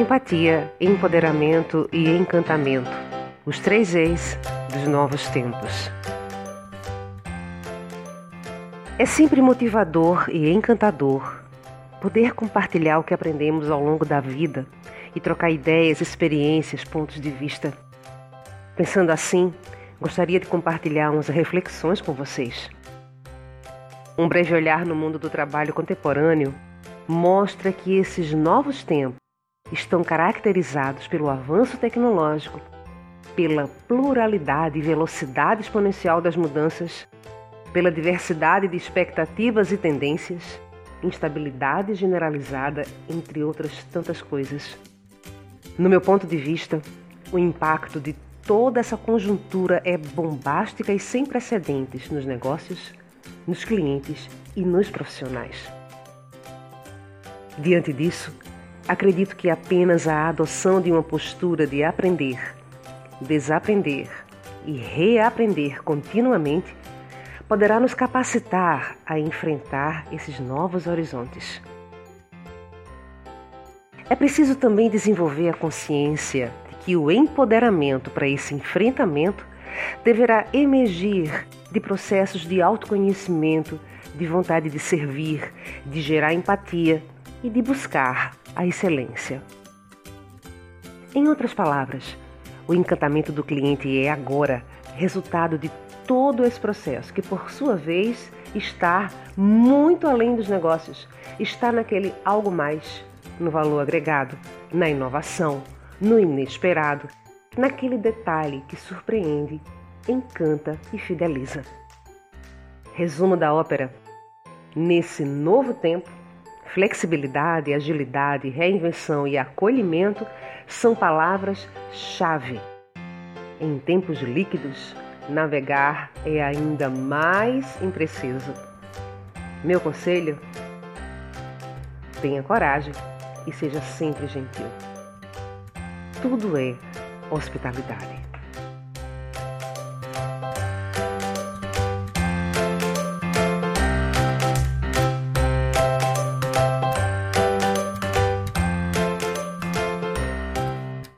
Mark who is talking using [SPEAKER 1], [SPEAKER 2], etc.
[SPEAKER 1] Empatia, empoderamento e encantamento. Os três ex dos novos tempos. É sempre motivador e encantador poder compartilhar o que aprendemos ao longo da vida e trocar ideias, experiências, pontos de vista. Pensando assim, gostaria de compartilhar umas reflexões com vocês. Um breve olhar no mundo do trabalho contemporâneo mostra que esses novos tempos estão caracterizados pelo avanço tecnológico, pela pluralidade e velocidade exponencial das mudanças, pela diversidade de expectativas e tendências, instabilidade generalizada, entre outras tantas coisas. No meu ponto de vista, o impacto de toda essa conjuntura é bombástica e sem precedentes nos negócios, nos clientes e nos profissionais. Diante disso, acredito que apenas a adoção de uma postura de aprender, desaprender e reaprender continuamente poderá nos capacitar a enfrentar esses novos horizontes. É preciso também desenvolver a consciência de que o empoderamento para esse enfrentamento deverá emergir de processos de autoconhecimento, de vontade de servir, de gerar empatia e de buscar a excelência. Em outras palavras, o encantamento do cliente é agora resultado de todo esse processo, que por sua vez está muito além dos negócios, está naquele algo mais, no valor agregado, na inovação, no inesperado, naquele detalhe que surpreende, encanta e fideliza. Resumo da ópera: nesse novo tempo, Flexibilidade, agilidade, reinvenção e acolhimento são palavras-chave. Em tempos líquidos, navegar é ainda mais impreciso. Meu conselho: tenha coragem e seja sempre gentil. Tudo é hospitalidade.